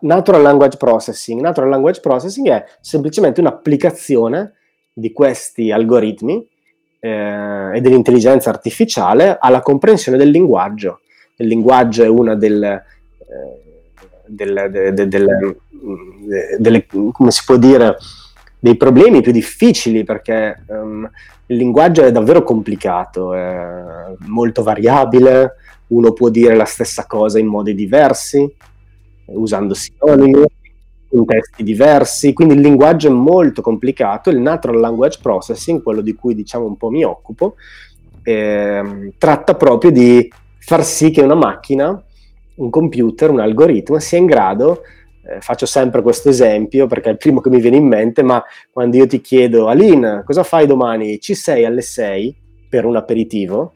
Natural Language Processing. Natural Language Processing è semplicemente un'applicazione di questi algoritmi eh, e dell'intelligenza artificiale alla comprensione del linguaggio. Il linguaggio è una delle, eh, delle, de, de, delle, come si può dire, dei problemi più difficili perché um, il linguaggio è davvero complicato, è molto variabile, uno può dire la stessa cosa in modi diversi, usando sinonimi, in testi diversi, quindi il linguaggio è molto complicato, il natural language processing, quello di cui diciamo un po' mi occupo, eh, tratta proprio di far sì che una macchina, un computer, un algoritmo sia in grado, eh, faccio sempre questo esempio perché è il primo che mi viene in mente, ma quando io ti chiedo, Aline, cosa fai domani? Ci sei alle 6 per un aperitivo?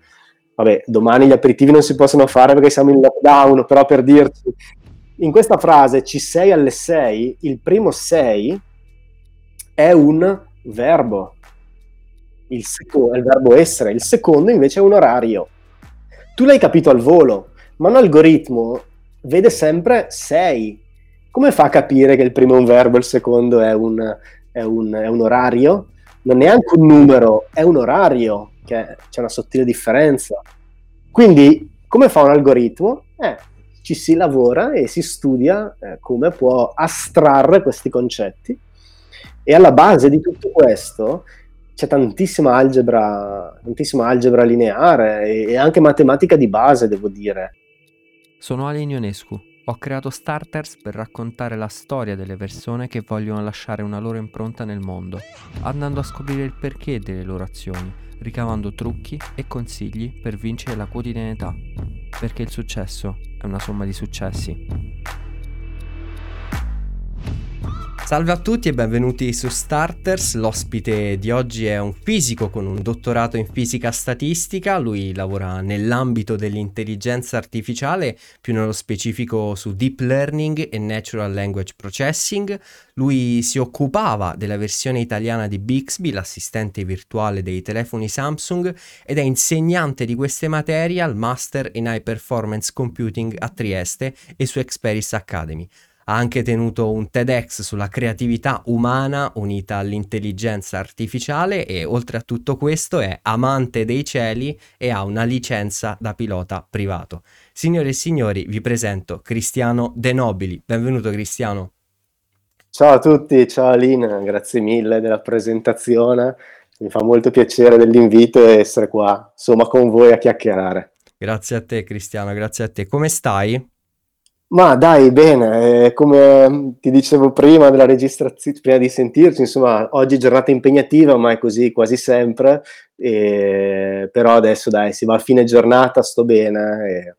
Vabbè, domani gli aperitivi non si possono fare perché siamo in lockdown, però per dirti, in questa frase ci sei alle 6, il primo 6 è un verbo, il, seco- è il verbo essere, il secondo invece è un orario. Tu l'hai capito al volo, ma un algoritmo vede sempre 6. Come fa a capire che il primo è un verbo e il secondo è un, è un, è un orario? Non è neanche un numero, è un orario, che c'è una sottile differenza. Quindi, come fa un algoritmo? Eh, ci si lavora e si studia eh, come può astrarre questi concetti e alla base di tutto questo c'è tantissima algebra, tantissima algebra lineare e, e anche matematica di base, devo dire. Sono Ale Ionescu. Ho creato Starters per raccontare la storia delle persone che vogliono lasciare una loro impronta nel mondo, andando a scoprire il perché delle loro azioni, ricavando trucchi e consigli per vincere la quotidianità perché il successo è una somma di successi. Salve a tutti e benvenuti su Starters. L'ospite di oggi è un fisico con un dottorato in fisica statistica. Lui lavora nell'ambito dell'intelligenza artificiale, più nello specifico su deep learning e natural language processing. Lui si occupava della versione italiana di Bixby, l'assistente virtuale dei telefoni Samsung, ed è insegnante di queste materie al Master in High Performance Computing a Trieste e su Experis Academy. Ha anche tenuto un TEDx sulla creatività umana unita all'intelligenza artificiale e oltre a tutto questo è amante dei cieli e ha una licenza da pilota privato. Signore e signori, vi presento Cristiano De Nobili. Benvenuto Cristiano. Ciao a tutti, ciao Alina, grazie mille della presentazione. Mi fa molto piacere dell'invito e essere qua, insomma, con voi a chiacchierare. Grazie a te Cristiano, grazie a te. Come stai? Ma dai, bene, eh, come ti dicevo prima della registrazione, prima di sentirci, insomma, oggi è giornata impegnativa, ma è così quasi sempre, e, però adesso dai, si va a fine giornata, sto bene e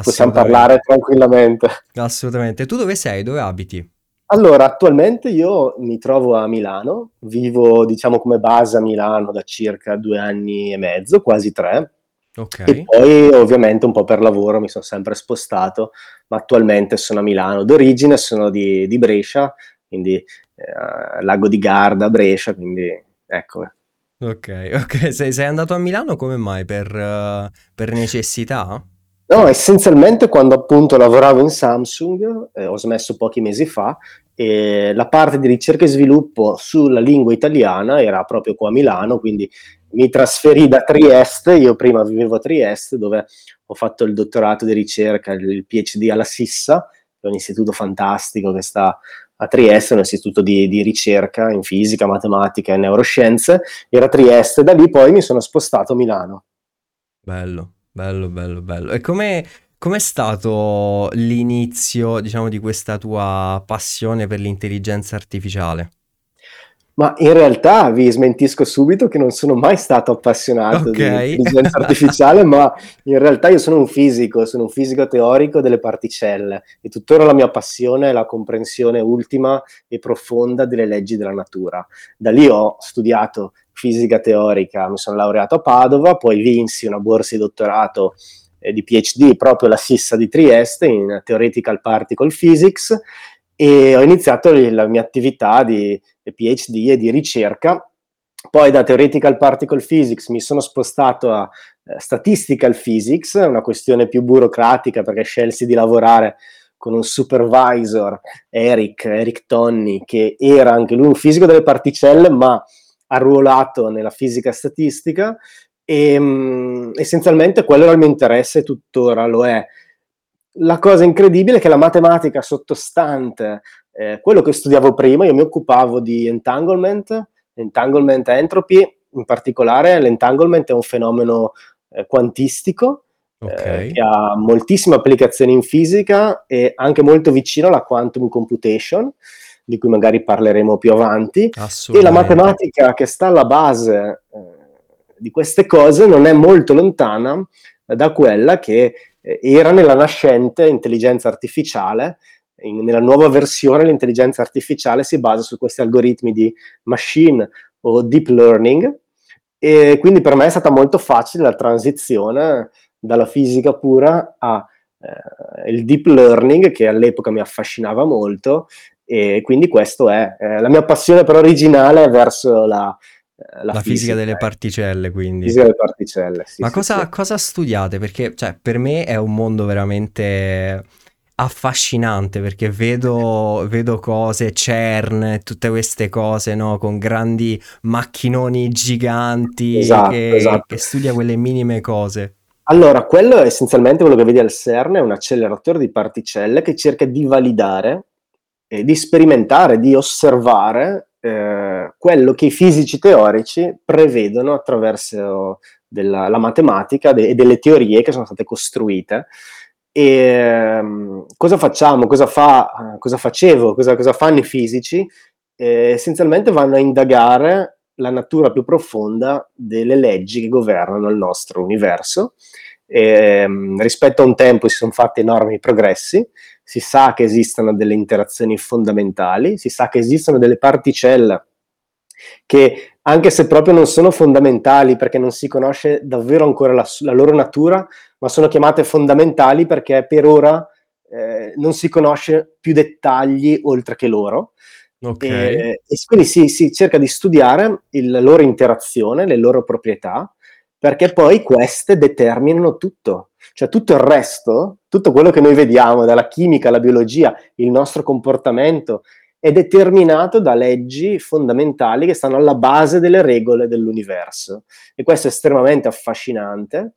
possiamo parlare tranquillamente. Assolutamente. Tu dove sei? Dove abiti? Allora, attualmente io mi trovo a Milano, vivo diciamo come base a Milano da circa due anni e mezzo, quasi tre, Ok. E poi ovviamente un po' per lavoro mi sono sempre spostato, ma attualmente sono a Milano. D'origine sono di, di Brescia, quindi eh, Lago di Garda, Brescia, quindi ecco. Ok, ok. Sei, sei andato a Milano come mai? Per, uh, per necessità? No, essenzialmente quando appunto lavoravo in Samsung, eh, ho smesso pochi mesi fa, e la parte di ricerca e sviluppo sulla lingua italiana era proprio qua a Milano, quindi mi trasferì da Trieste, io prima vivevo a Trieste dove ho fatto il dottorato di ricerca, il PhD alla Sissa, che è un istituto fantastico che sta a Trieste, un istituto di, di ricerca in fisica, matematica e neuroscienze, era a Trieste, da lì poi mi sono spostato a Milano. Bello, bello, bello, bello. E come Com'è stato l'inizio, diciamo, di questa tua passione per l'intelligenza artificiale? Ma in realtà vi smentisco subito che non sono mai stato appassionato okay. di intelligenza artificiale, ma in realtà io sono un fisico, sono un fisico teorico delle particelle e tuttora la mia passione è la comprensione ultima e profonda delle leggi della natura. Da lì ho studiato fisica teorica, mi sono laureato a Padova, poi vinsi una borsa di dottorato eh, di PhD proprio alla Sissa di Trieste in Theoretical Particle Physics e ho iniziato la mia attività di PhD e di ricerca. Poi da Theoretical Particle Physics mi sono spostato a eh, Statistical Physics, una questione più burocratica perché scelsi di lavorare con un supervisor, Eric, Eric Tonni, che era anche lui un fisico delle particelle, ma arruolato nella fisica statistica e um, essenzialmente quello era il mio interesse, tuttora lo è. La cosa incredibile è che la matematica sottostante, eh, quello che studiavo prima, io mi occupavo di entanglement, entanglement entropy, in particolare l'entanglement è un fenomeno eh, quantistico okay. eh, che ha moltissime applicazioni in fisica e anche molto vicino alla quantum computation, di cui magari parleremo più avanti. E la matematica che sta alla base eh, di queste cose non è molto lontana da quella che eh, era nella nascente intelligenza artificiale. In, nella nuova versione l'intelligenza artificiale si basa su questi algoritmi di machine o deep learning e quindi per me è stata molto facile la transizione dalla fisica pura al eh, deep learning che all'epoca mi affascinava molto e quindi questo è eh, la mia passione però originale verso la, eh, la, la fisica, fisica, delle particelle, quindi. Fisica delle particelle, sì, Ma sì, cosa, sì. cosa, studiate? Perché cioè, per me è un mondo veramente affascinante perché vedo, vedo cose, CERN, tutte queste cose, no? Con grandi macchinoni giganti esatto, che, esatto. che studia quelle minime cose. Allora, quello è essenzialmente quello che vedi al CERN, è un acceleratore di particelle che cerca di validare, eh, di sperimentare, di osservare eh, quello che i fisici teorici prevedono attraverso della, la matematica de- e delle teorie che sono state costruite. E ehm, cosa facciamo? Cosa, fa, cosa facevo? Cosa, cosa, fanno i fisici? Eh, essenzialmente vanno a indagare la natura più profonda delle leggi che governano il nostro universo. E, ehm, rispetto a un tempo si sono fatti enormi progressi, si sa che esistono delle interazioni fondamentali, si sa che esistono delle particelle che anche se proprio non sono fondamentali perché non si conosce davvero ancora la, la loro natura, ma sono chiamate fondamentali perché per ora eh, non si conosce più dettagli oltre che loro. Okay. E, e, quindi si, si cerca di studiare il, la loro interazione, le loro proprietà, perché poi queste determinano tutto. Cioè tutto il resto, tutto quello che noi vediamo, dalla chimica alla biologia, il nostro comportamento, è determinato da leggi fondamentali che stanno alla base delle regole dell'universo. E questo è estremamente affascinante.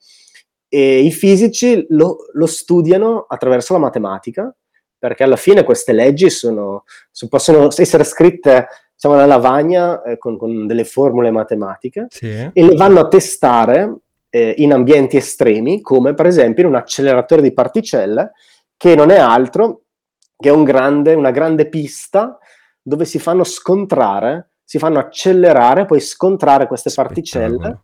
E i fisici lo, lo studiano attraverso la matematica, perché alla fine queste leggi sono, possono essere scritte diciamo, nella lavagna eh, con, con, delle formule matematiche sì. e le vanno a testare eh, in ambienti estremi, come per esempio in un acceleratore di particelle, che non è altro che un grande, una grande pista dove si fanno scontrare, si fanno accelerare, poi scontrare queste particelle,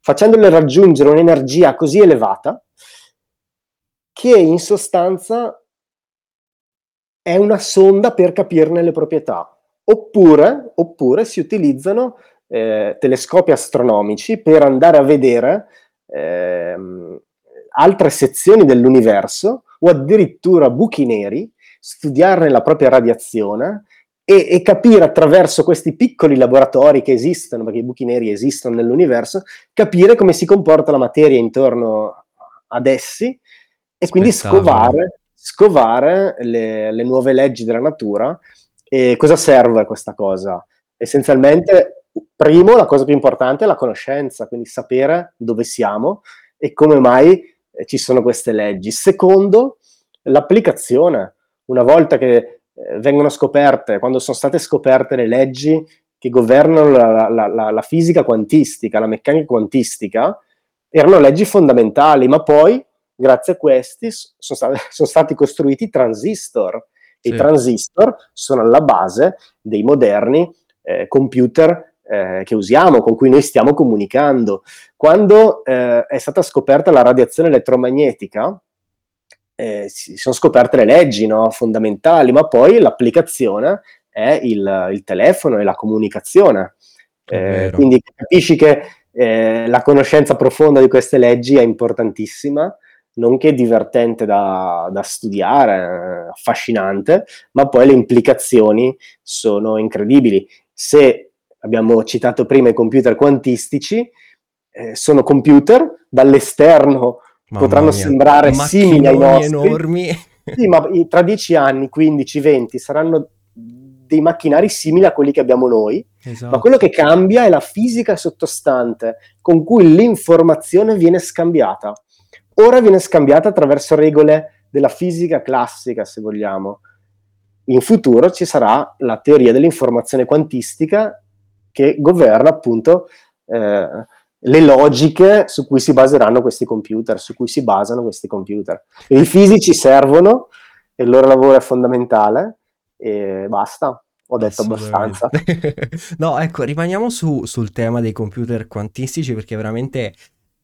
facendole raggiungere un'energia così elevata che in sostanza è una sonda per capirne le proprietà. Oppure, oppure si utilizzano eh, telescopi astronomici per andare a vedere eh, altre sezioni dell'universo o addirittura buchi neri, studiarne la propria radiazione e, e, capire attraverso questi piccoli laboratori che esistono, perché i buchi neri esistono nell'universo, capire come si comporta la materia intorno ad essi e quindi scovare, scovare le, le, nuove leggi della natura. E cosa serve questa cosa? Essenzialmente, primo, la cosa più importante è la conoscenza, quindi sapere dove siamo e come mai eh, ci sono queste leggi. Secondo, l'applicazione. Una volta che eh, vengono scoperte, quando sono state scoperte le leggi che governano la, la, la, la fisica quantistica, la meccanica quantistica, erano leggi fondamentali, ma poi grazie a questi sono stati, sono stati costruiti i transistor. Sì. I transistor sono alla base dei moderni eh, computer eh, che usiamo, con cui noi stiamo comunicando. Quando eh, è stata scoperta la radiazione elettromagnetica, eh, si sono scoperte le leggi no? fondamentali, ma poi l'applicazione è il, il telefono e la comunicazione. Eh, quindi capisci che eh, la conoscenza profonda di queste leggi è importantissima nonché divertente da, da studiare, affascinante, ma poi le implicazioni sono incredibili. Se abbiamo citato prima i computer quantistici, eh, sono computer dall'esterno Mamma potranno mia. sembrare simili ai nostri. enormi. sì, ma tra 10 anni, 15, 20 saranno dei macchinari simili a quelli che abbiamo noi, esatto. ma quello che cambia è la fisica sottostante con cui l'informazione viene scambiata. Ora viene scambiata attraverso regole della fisica classica, se vogliamo. In futuro ci sarà la teoria dell'informazione quantistica che governa appunto eh, le logiche su cui si baseranno questi computer, su cui si basano questi computer. I fisici servono, il loro lavoro è fondamentale, e basta. Ho detto abbastanza. no, ecco, rimaniamo su, sul tema dei computer quantistici perché veramente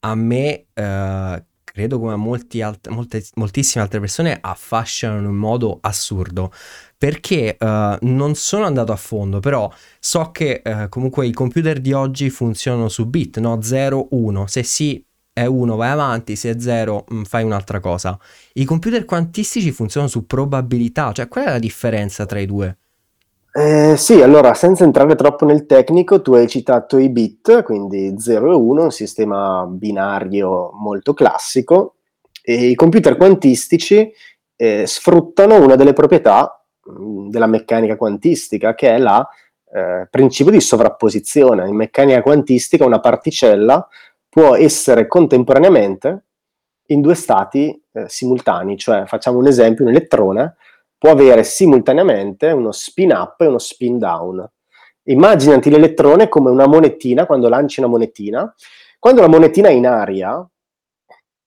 a me, eh, credo come a alt- molte, moltissime altre persone, affascinano in modo assurdo. Perché eh, non sono andato a fondo, però so che eh, comunque i computer di oggi funzionano su bit, no? 0, 1. Se sì, è 1 vai avanti, se è 0 mm, fai un'altra cosa. I computer quantistici funzionano su probabilità, cioè qual è la differenza tra i due? Eh, sì, allora senza entrare troppo nel tecnico, tu hai citato i bit, quindi 0 e 1, un sistema binario molto classico, e i computer quantistici eh, sfruttano una delle proprietà mh, mm, della meccanica quantistica, che è il eh, principio di sovrapposizione. In meccanica quantistica una particella può essere contemporaneamente in due stati eh, simultanei, cioè facciamo un esempio, un elettrone può avere simultaneamente uno spin up e uno spin down. Immaginati l'elettrone come una monetina, quando lanci una monetina, quando la monetina è in aria,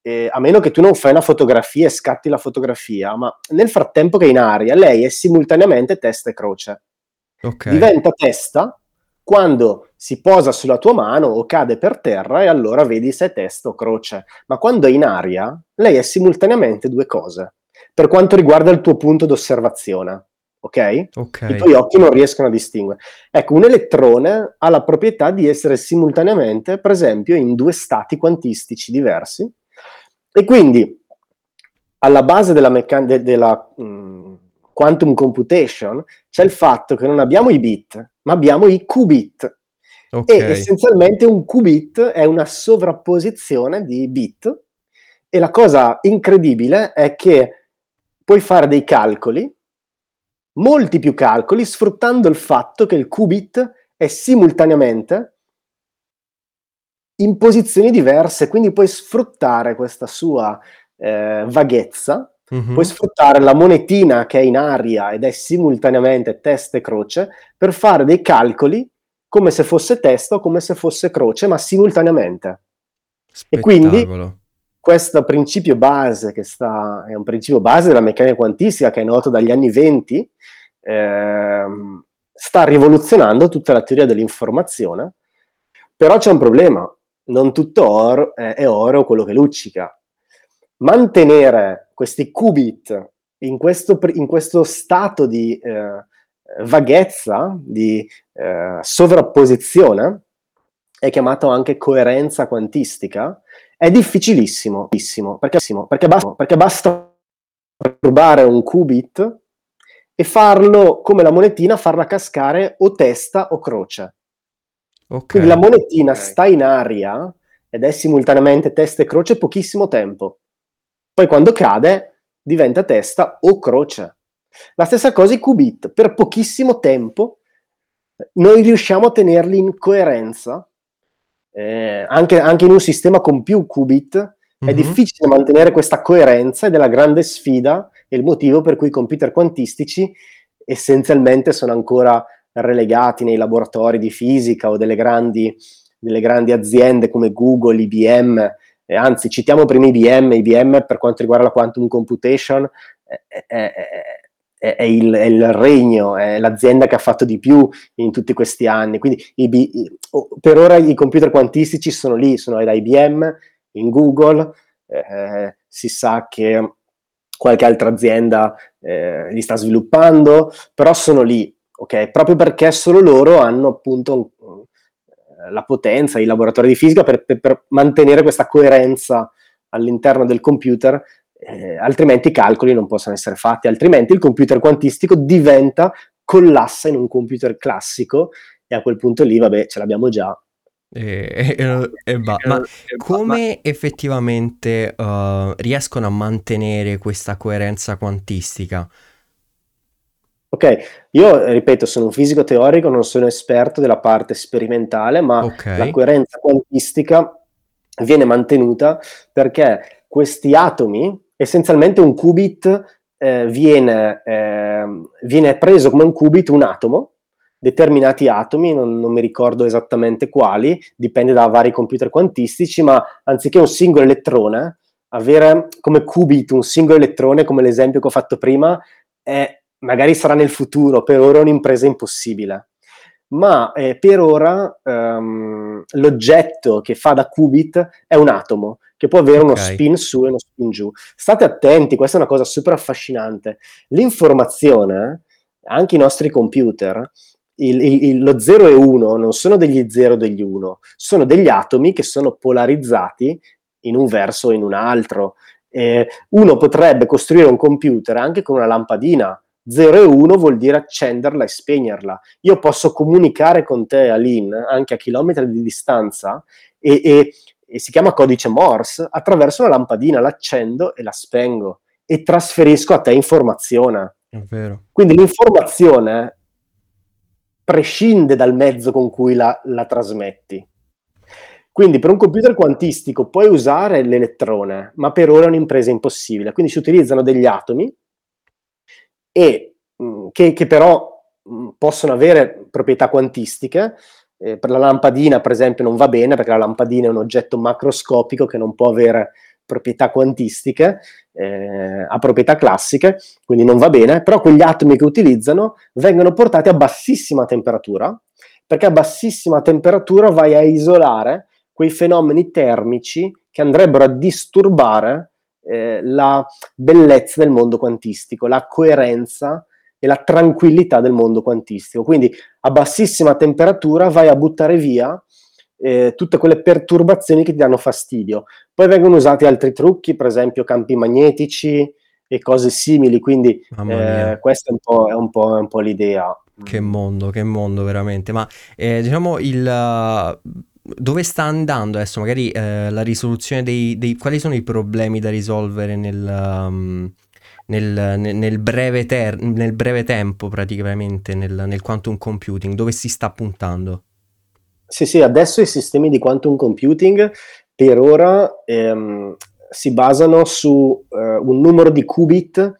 eh, a meno che tu non fai una fotografia e scatti la fotografia, ma nel frattempo che è in aria, lei è simultaneamente testa e croce. Okay. Diventa testa quando si posa sulla tua mano o cade per terra e allora vedi se è testa o croce. Ma quando è in aria, lei è simultaneamente due cose. Per quanto riguarda il tuo punto d'osservazione, ok? okay. I tuoi occhi non riescono a distinguere. Ecco, un elettrone ha la proprietà di essere simultaneamente, per esempio, in due stati quantistici diversi. E quindi, alla base della, meccan- de- della mh, mm, quantum computation c'è il fatto che non abbiamo i bit, ma abbiamo i qubit. Okay. E essenzialmente un qubit è una sovrapposizione di bit. E la cosa incredibile è che puoi fare dei calcoli, molti più calcoli, sfruttando il fatto che il qubit è simultaneamente in posizioni diverse, quindi puoi sfruttare questa sua eh, vaghezza Mm-hmm. Puoi sfruttare la monetina che è in aria ed è simultaneamente testa e croce per fare dei calcoli come se fosse testa o come se fosse croce, ma simultaneamente. Spettacolo. E quindi questo principio base, che sta, è un principio base della meccanica quantistica che è noto dagli anni 20, ehm, sta rivoluzionando tutta la teoria dell'informazione, però c'è un problema, non tutto oro è, è oro quello che luccica. Mantenere questi qubit in questo, in questo stato di eh, vaghezza, di eh, sovrapposizione, è chiamato anche coerenza quantistica, è difficilissimo, perché, perché, basta, perché basta rubare un qubit e farlo come la monetina, farla cascare o testa o croce. Okay. Quindi la monetina okay. sta in aria ed è simultaneamente testa e croce pochissimo tempo. Poi quando cade diventa testa o croce. La stessa cosa i qubit, per pochissimo tempo noi riusciamo a tenerli in coerenza, eh, anche, anche, in un sistema con più qubit mm-hmm. è mhm. difficile mantenere questa coerenza ed è la grande sfida e il motivo per cui i computer quantistici essenzialmente sono ancora relegati nei laboratori di fisica o delle grandi, delle grandi aziende come Google, IBM, eh, anzi citiamo prima IBM, IBM per quanto riguarda la quantum computation è, è, è, è il, il, regno, è l'azienda che ha fatto di più in tutti questi anni, quindi IB, per ora i computer quantistici sono lì, sono da IBM, in Google, eh, si sa che qualche altra azienda eh, li sta sviluppando, però sono lì, ok? Proprio perché solo loro hanno appunto la potenza, i laboratori di fisica per, per, per mantenere questa coerenza all'interno del computer, eh, altrimenti i calcoli non possono essere fatti, altrimenti il computer quantistico diventa, collassa in un computer classico e a quel punto lì, vabbè, ce l'abbiamo già E, e, e va. Ma come effettivamente uh, riescono a mantenere questa coerenza quantistica? Ok, io ripeto, sono un fisico teorico, non sono esperto della parte sperimentale, ma Ok. la coerenza quantistica viene mantenuta perché questi atomi, essenzialmente un qubit eh, viene, eh, viene preso come un qubit un atomo, determinati atomi, non, non mi ricordo esattamente quali, dipende da vari computer quantistici, ma anziché un singolo elettrone, avere come qubit un singolo elettrone, come l'esempio che ho fatto prima, è magari sarà nel futuro, per ora è un'impresa impossibile. Ma eh, per ora ehm, l'oggetto che fa da qubit è un atomo, che può avere uno Ok. spin su e uno spin giù. State attenti, questa è una cosa super affascinante. L'informazione, anche i nostri computer, il- il- lo 0 e 1 non sono degli 0 e degli 1, sono degli atomi che sono polarizzati in un verso o in un altro. Eh, uno potrebbe costruire un computer anche con una lampadina. 0 e 1 vuol dire accenderla e spegnerla. Io posso comunicare con te, Aline, anche a chilometri di distanza e, e- e si chiama codice Morse, attraverso una lampadina l'accendo e la spengo e trasferisco a te informazione. È vero. Quindi l'informazione prescinde dal mezzo con cui la, la trasmetti. Quindi per un computer quantistico puoi usare l'elettrone, ma per ora è un'impresa impossibile. Quindi si utilizzano degli atomi e, mh, che, che però mh, possono avere proprietà quantistiche. Eh, per la lampadina, per esempio, non va bene perché la lampadina è un oggetto macroscopico che non può avere proprietà quantistiche, eh, ha proprietà classiche, quindi non va bene, però quegli atomi che utilizzano vengono portati a bassissima temperatura, perché a bassissima temperatura vai a isolare quei fenomeni termici che andrebbero a disturbare eh, la bellezza del mondo quantistico, la coerenza e la tranquillità del mondo quantistico. Quindi a bassissima temperatura vai a buttare via eh, tutte quelle perturbazioni che ti danno fastidio. Poi vengono usati altri trucchi, per esempio campi magnetici e cose simili, quindi eh, questa è un po', è un po', è un po' l'idea. Che mondo, che mondo veramente. Ma eh, diciamo il dove sta andando adesso? Magari eh, la risoluzione dei, dei- quali sono i problemi da risolvere nel, um, nel, nel- breve ter- nel breve tempo praticamente nel, nel quantum computing? Dove si sta puntando? Sì, sì, adesso i sistemi di quantum computing per ora ehm, si basano su eh, un numero di qubit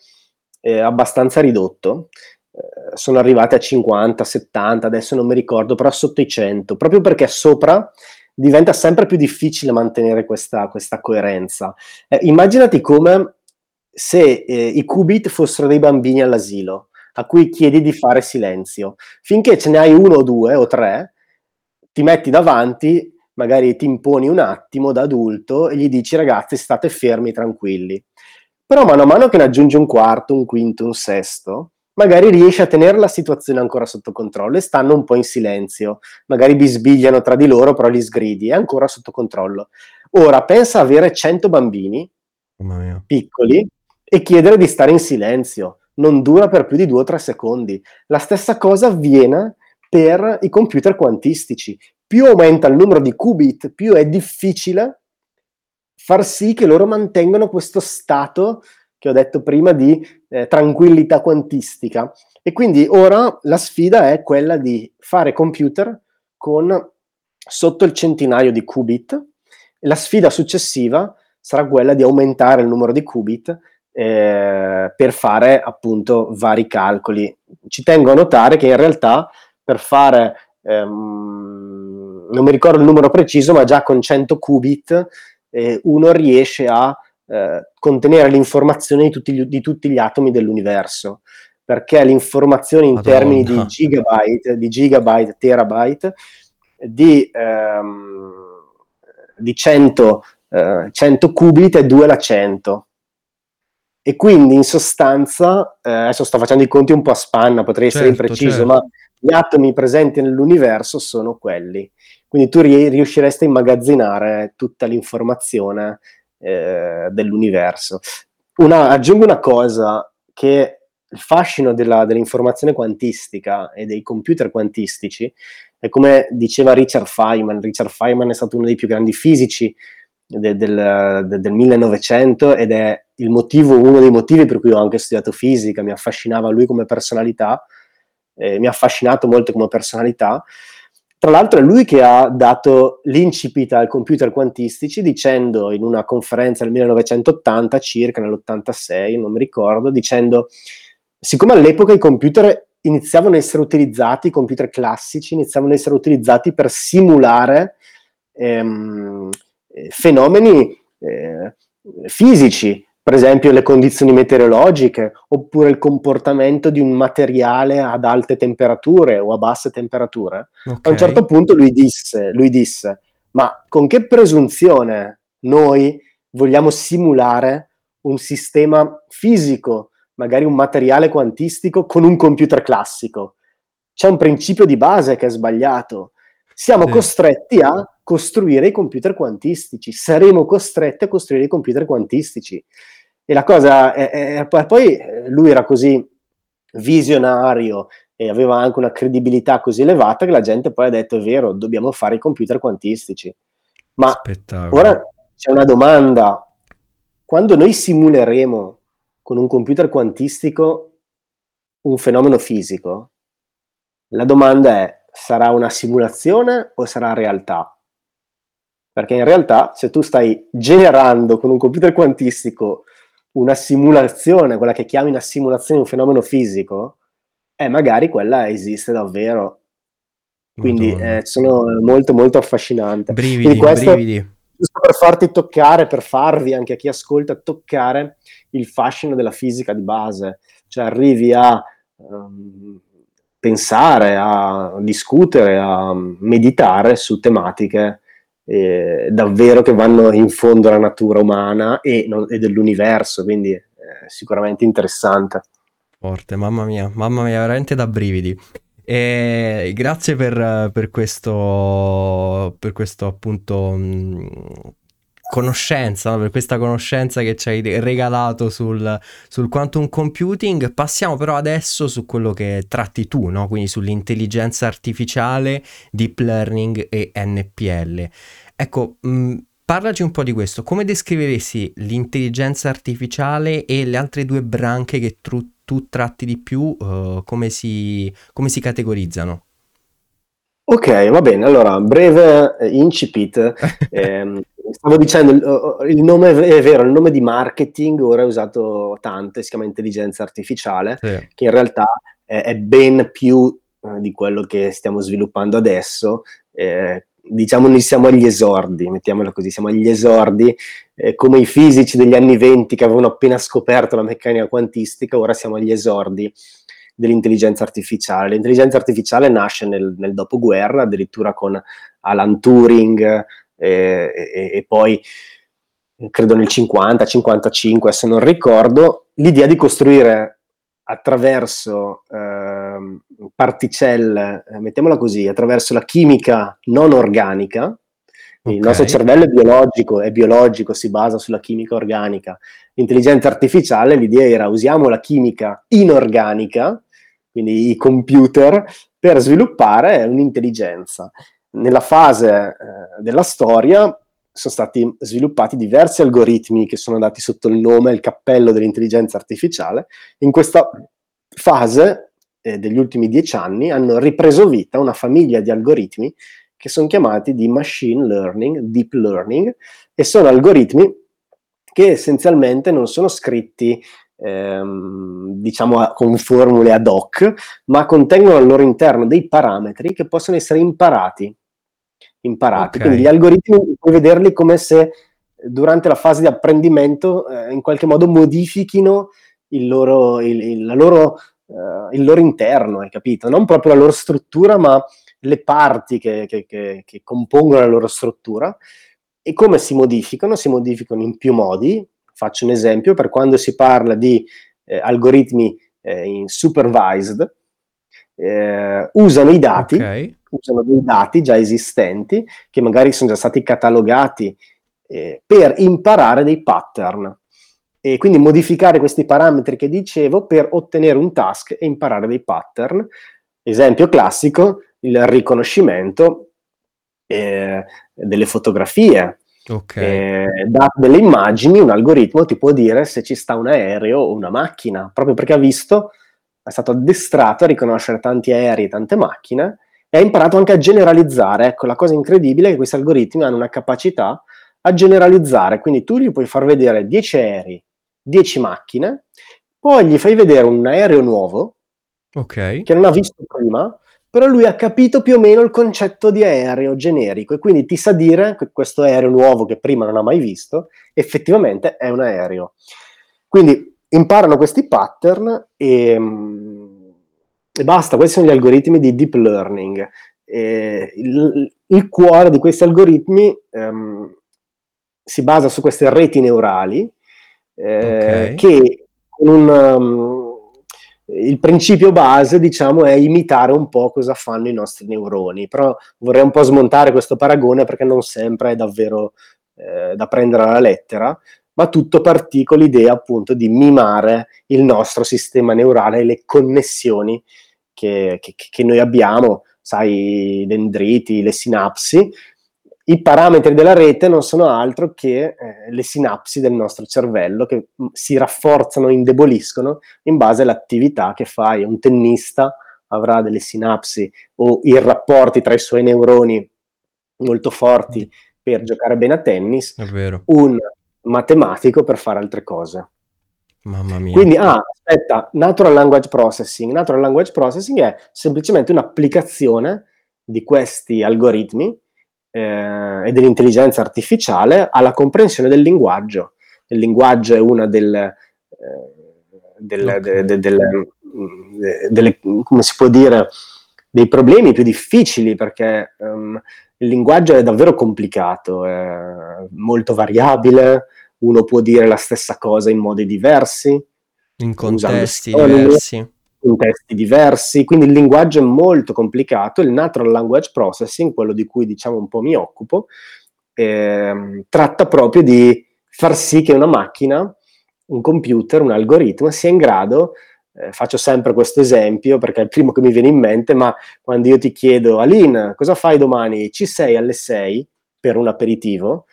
eh, abbastanza ridotto. Eh, sono arrivati a 50, 70, adesso non mi ricordo, però sotto i 100, proprio perché sopra diventa sempre più difficile mantenere questa, questa coerenza. Eh, immaginati come se eh, i qubit fossero dei bambini all'asilo a cui chiedi di fare silenzio. Finché ce ne hai uno o due o tre, ti metti davanti, magari ti imponi un attimo da adulto e gli dici ragazzi state fermi, tranquilli. Però mano a mano che ne aggiungi un quarto, un quinto, un sesto, magari riesci a tenere la situazione ancora sotto controllo e stanno un po' in silenzio. Magari bisbigliano tra di loro, però li sgridi, è ancora sotto controllo. Ora pensa avere 100 bambini piccoli e chiedere di stare in silenzio. Non dura per più di due o tre secondi. La stessa cosa avviene per i computer quantistici. Più aumenta il numero di qubit, più è difficile far sì che loro mantengano questo stato che ho detto prima di eh, tranquillità quantistica. E quindi ora la sfida è quella di fare computer con sotto il centinaio di qubit. La sfida successiva sarà quella di aumentare il numero di qubit eh, per fare appunto vari calcoli. Ci tengo a notare che in realtà per fare, ehm, non mi ricordo il numero preciso, ma già con 100 qubit eh, uno riesce a eh, contenere l'informazione di tutti, gli, di tutti gli atomi dell'universo perché l'informazione in Madonna. termini di gigabyte, di gigabyte, terabyte, di, ehm, di 100, eh, 100 qubit è 2 alla 100. E quindi in sostanza, eh, adesso sto facendo i conti un po' a spanna, potrei essere Certo, impreciso, certo. ma gli atomi presenti nell'universo sono quelli. Quindi tu ri- riusciresti a immagazzinare tutta l'informazione eh, dell'universo. Una- aggiungo una cosa che il fascino della, dell'informazione quantistica e dei computer quantistici è come diceva Richard Feynman. Richard Feynman è stato uno dei più grandi fisici de, del, de, del 1900 ed è motivo, uno dei motivi per cui ho anche studiato fisica, mi affascinava lui come personalità, eh, mi ha affascinato molto come personalità. Tra l'altro è lui che ha dato l'incipit ai computer quantistici dicendo in una conferenza nel 1980, circa nell'86, non mi ricordo, dicendo siccome all'epoca i computer iniziavano a essere utilizzati, i computer classici iniziavano ad essere utilizzati per simulare ehm, fenomeni eh, fisici, per esempio le condizioni meteorologiche, oppure il comportamento di un materiale ad alte temperature o a basse temperature. Okay. A un certo punto lui disse, lui disse, ma con che presunzione noi vogliamo simulare un sistema fisico, magari un materiale quantistico, con un computer classico? C'è un principio di base che è sbagliato. Siamo sì. costretti a costruire i computer quantistici, saremo costretti a costruire i computer quantistici. E la cosa, è, è, poi eh, lui era così visionario e aveva anche una credibilità così elevata che la gente poi ha detto è vero, dobbiamo fare i computer quantistici. Ma Spettacolo. ora c'è una domanda, quando noi simuleremo con un computer quantistico un fenomeno fisico, la domanda è sarà una simulazione o sarà realtà? Perché in realtà se tu stai generando con un computer quantistico una simulazione, quella che chiami una simulazione di un fenomeno fisico, eh, magari quella esiste davvero. Quindi eh, sono molto molto affascinante. Brividi, questo, brividi. Giusto per farti toccare, per farvi anche a chi ascolta toccare il fascino della fisica di base, cioè arrivi a um, pensare, a discutere, a meditare su tematiche eh, davvero che vanno in fondo alla natura umana e, non, e dell'universo, quindi eh, sicuramente interessante. Forte, mamma mia, mamma mia, veramente da brividi. E grazie per, per, questo, per questo appunto mh, conoscenza, no? per questa conoscenza che ci hai regalato sul, sul, quantum computing. Passiamo però adesso su quello che tratti tu, no? quindi sull'intelligenza artificiale, deep learning e NPL. Ecco, mh, parlaci un po' di questo. Come descriveresti l'intelligenza artificiale e le altre due branche che tu, tu tratti di più, uh, come, si, come si categorizzano? Ok, va bene. Allora, breve eh, incipit. eh, stavo dicendo, il, nome è vero, il nome di marketing ora è usato tanto, si chiama intelligenza artificiale, sì. che in realtà è, è ben più eh, di quello che stiamo sviluppando adesso. Eh, diciamo noi siamo agli esordi, mettiamola così, siamo agli esordi, eh, come i fisici degli anni 20 che avevano appena scoperto la meccanica quantistica, ora siamo agli esordi dell'intelligenza artificiale. L'intelligenza artificiale nasce nel, nel dopoguerra, addirittura con Alan Turing eh, e, e, poi credo nel 50-55, se non ricordo, l'idea di costruire attraverso eh, particelle, mettiamola così, attraverso la chimica non organica. Il nostro cervello è biologico, è biologico, si basa sulla chimica organica. L'intelligenza artificiale, l'idea era usiamo la chimica inorganica quindi i computer, per sviluppare un'intelligenza. Nella fase eh, della storia sono stati sviluppati diversi algoritmi che sono andati sotto il nome, il cappello dell'intelligenza artificiale. In questa fase eh, degli ultimi dieci anni hanno ripreso vita una famiglia di algoritmi che sono chiamati di machine learning, deep learning, e sono algoritmi che essenzialmente non sono scritti ehm, diciamo con formule ad hoc, ma contengono al loro interno dei parametri che possono essere imparati. imparati. Okay. Quindi gli algoritmi puoi vederli come se durante la fase di apprendimento eh, in qualche modo modifichino il loro, il, il, loro, eh, il loro interno, hai capito? Non proprio la loro struttura, ma le parti che, che, che, che compongono la loro struttura. E come si modificano? Si modificano in più modi, Faccio un esempio, per quando si parla di eh, algoritmi eh, in supervised, eh, usano i dati, okay. usano dei dati già esistenti, che magari sono già stati catalogati eh, per imparare dei pattern. e quindi modificare questi parametri che dicevo per ottenere un task e imparare dei pattern. Esempio classico, il riconoscimento eh, delle fotografie. Okay. Eh, da delle immagini un algoritmo ti può dire se ci sta un aereo o una macchina, proprio perché ha visto, è stato addestrato a riconoscere tanti aerei e tante macchine e ha imparato anche a generalizzare. Ecco, la cosa incredibile è che questi algoritmi hanno una capacità a generalizzare, quindi tu gli puoi far vedere 10 aerei, 10 macchine, poi gli fai vedere un aereo nuovo okay. che non ha visto prima, però lui ha capito più o meno il concetto di aereo generico e quindi ti sa dire che questo aereo nuovo che prima non ha mai visto effettivamente è un aereo. Quindi imparano questi pattern e, e basta, questi sono gli algoritmi di deep learning. Il, il, cuore di questi algoritmi um, si basa su queste reti neurali eh, okay. che con un, um, il principio base, diciamo, è imitare un po' cosa fanno i nostri neuroni, però vorrei un po' smontare questo paragone perché non sempre è davvero eh, da prendere alla lettera, ma tutto partì con l'idea appunto di mimare il nostro sistema neurale e le connessioni che, che, che noi abbiamo, sai, i dendriti, le sinapsi, i parametri della rete non sono altro che eh, le sinapsi del nostro cervello che mm, si rafforzano, indeboliscono in base all'attività che fai. Un tennista avrà delle sinapsi o i rapporti tra i suoi neuroni molto forti per giocare bene a tennis, un matematico per fare altre cose. Mamma mia. Quindi, ah, aspetta, Natural Language Processing. Natural Language Processing è semplicemente un'applicazione di questi algoritmi eh, e dell'intelligenza artificiale alla comprensione del linguaggio. Il linguaggio è una delle, eh, okay. de, de, de, delle, come si può dire, dei problemi più difficili perché um, il linguaggio è davvero complicato, è molto variabile, uno può dire la stessa cosa in modi diversi, in contesti diversi contesti diversi, quindi il linguaggio è molto complicato, il natural language processing, quello di cui diciamo un po' mi occupo, eh, tratta proprio di far sì che una macchina, un computer, un algoritmo sia in grado, eh, faccio sempre questo esempio perché è il primo che mi viene in mente, ma quando io ti chiedo, Aline, cosa fai domani? Ci sei alle 6 per un aperitivo?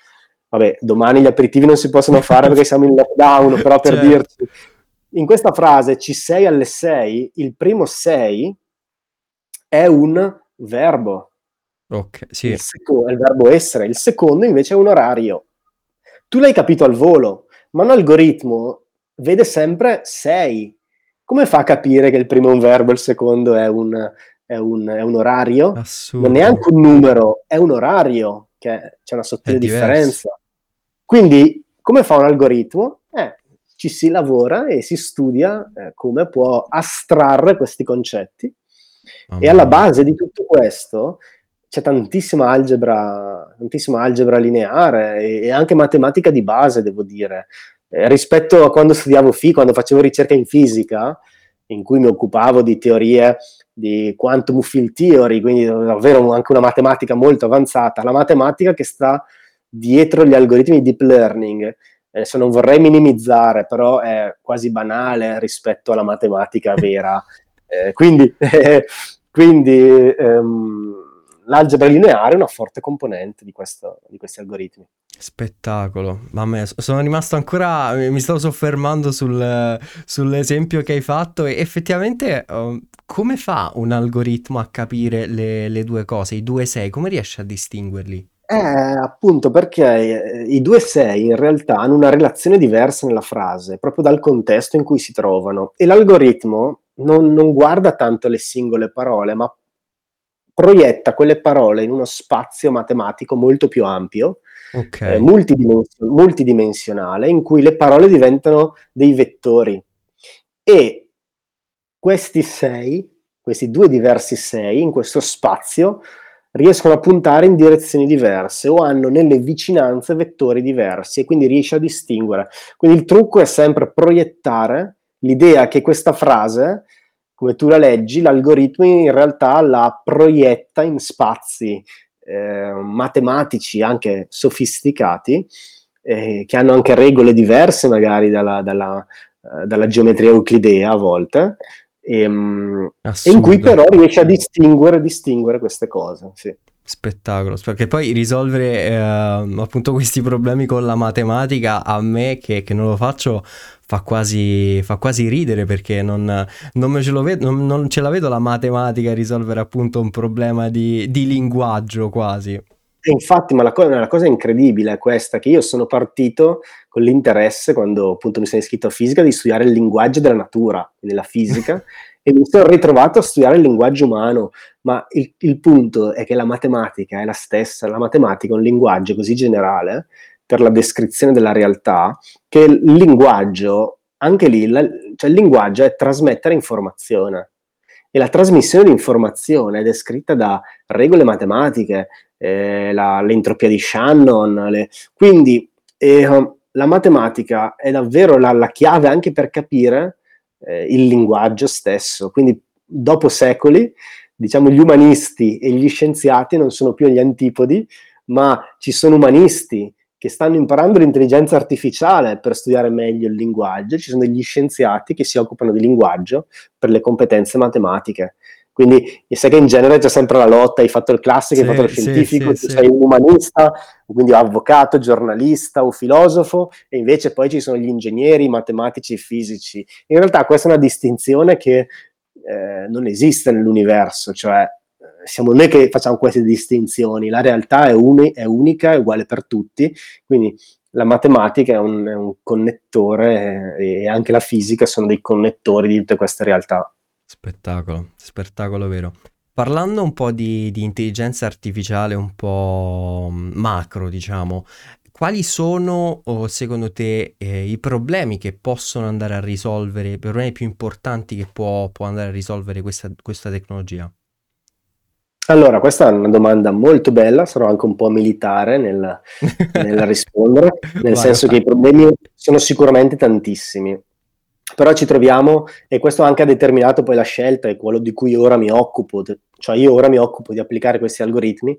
Vabbè, domani gli aperitivi non si possono fare perché siamo in lockdown, però per certo. dirti in questa frase ci sei alle 6, il primo 6 è un verbo. Ok, sì. Il secondo, è il verbo essere, il secondo invece è un orario. Tu l'hai capito al volo, ma un algoritmo vede sempre 6. Come fa a capire che il primo è un verbo il secondo è un, è un, è un orario? Assurdo. Non è neanche un numero, è un orario, che c'è una sottile differenza. Quindi, come fa un algoritmo? Ci si lavora e si studia eh, come può astrarre questi concetti. Oh, e alla base di tutto questo c'è tantissima algebra, tantissima algebra lineare e, e anche matematica di base, devo dire. Eh, rispetto a quando studiavo FI, quando facevo ricerca in fisica, in cui mi occupavo di teorie di quantum field theory, quindi davvero anche una matematica molto avanzata, la matematica che sta dietro gli algoritmi di deep learning adesso non vorrei minimizzare, però è quasi banale rispetto alla matematica vera. eh, quindi, eh, quindi ehm, l'algebra lineare è una forte componente di, questo, di questi algoritmi. Spettacolo, mamma sono rimasto ancora, mi stavo soffermando sul, sull'esempio che hai fatto e effettivamente uh, come fa un algoritmo a capire le, le due cose, i due sei, come riesce a distinguerli? Eh, appunto perché eh, i due sei in realtà hanno una relazione diversa nella frase, proprio dal contesto in cui si trovano. E l'algoritmo non, non guarda tanto le singole parole, ma proietta quelle parole in uno spazio matematico molto più ampio, okay. eh, multidimension- multidimensionale, in cui le parole diventano dei vettori. E questi sei, questi due diversi sei, in questo spazio, riescono a puntare in direzioni diverse o hanno nelle vicinanze vettori diversi e quindi riesce a distinguere. Quindi il trucco è sempre proiettare l'idea che questa frase, come tu la leggi, l'algoritmo in realtà la proietta in spazi eh, matematici anche sofisticati eh, che hanno anche regole diverse magari dalla, dalla, uh, dalla geometria euclidea a volte, e, um, e, in cui però riesce a distinguere, distinguere queste cose. Sì. Spettacolo, perché poi risolvere eh, appunto questi problemi con la matematica a me che, che non lo faccio fa quasi, fa quasi ridere perché non, non, ce vedo, non, non, ce la vedo la matematica a risolvere appunto un problema di, di linguaggio quasi. E infatti, ma la cosa, la cosa incredibile è questa, che io sono partito con l'interesse, quando appunto mi sono iscritto a fisica, di studiare il linguaggio della natura, quindi la fisica, e mi sono ritrovato a studiare il linguaggio umano, ma il, il, punto è che la matematica è la stessa, la matematica è un linguaggio così generale per la descrizione della realtà che il linguaggio, anche lì, la, cioè il linguaggio è trasmettere informazione. E la trasmissione di informazione è descritta da regole matematiche, eh, la, l'entropia di Shannon, le, quindi eh, la matematica è davvero la, la chiave anche per capire eh, il linguaggio stesso. Quindi dopo secoli, diciamo, gli umanisti e gli scienziati non sono più gli antipodi, ma ci sono umanisti che stanno imparando l'intelligenza artificiale per studiare meglio il linguaggio, ci sono degli scienziati che si occupano di linguaggio per le competenze matematiche. Quindi sai che in genere c'è sempre la lotta, hai fatto il classico, sì, hai fatto lo scientifico, sì, tu sei un umanista, quindi avvocato, giornalista o filosofo, e invece poi ci sono gli ingegneri, matematici e fisici. In realtà questa è una distinzione che eh, non esiste nell'universo, cioè eh, siamo noi che facciamo queste distinzioni, la realtà è, uni- è unica, è uguale per tutti, quindi la matematica è un, è un connettore eh, e anche la fisica sono dei connettori di tutte queste realtà. Spettacolo, spettacolo vero. Parlando un po' di, di intelligenza artificiale un po' macro, diciamo, quali sono secondo te eh, i problemi che possono andare a risolvere, i problemi più importanti che può, può andare a risolvere questa, questa, tecnologia? Allora, questa è una domanda molto bella, sarò anche un po' militare nel, nel rispondere, nel Vai, senso che i problemi sono sicuramente tantissimi però ci troviamo e questo anche ha determinato poi la scelta e quello di cui ora mi occupo, cioè io ora mi occupo di applicare questi algoritmi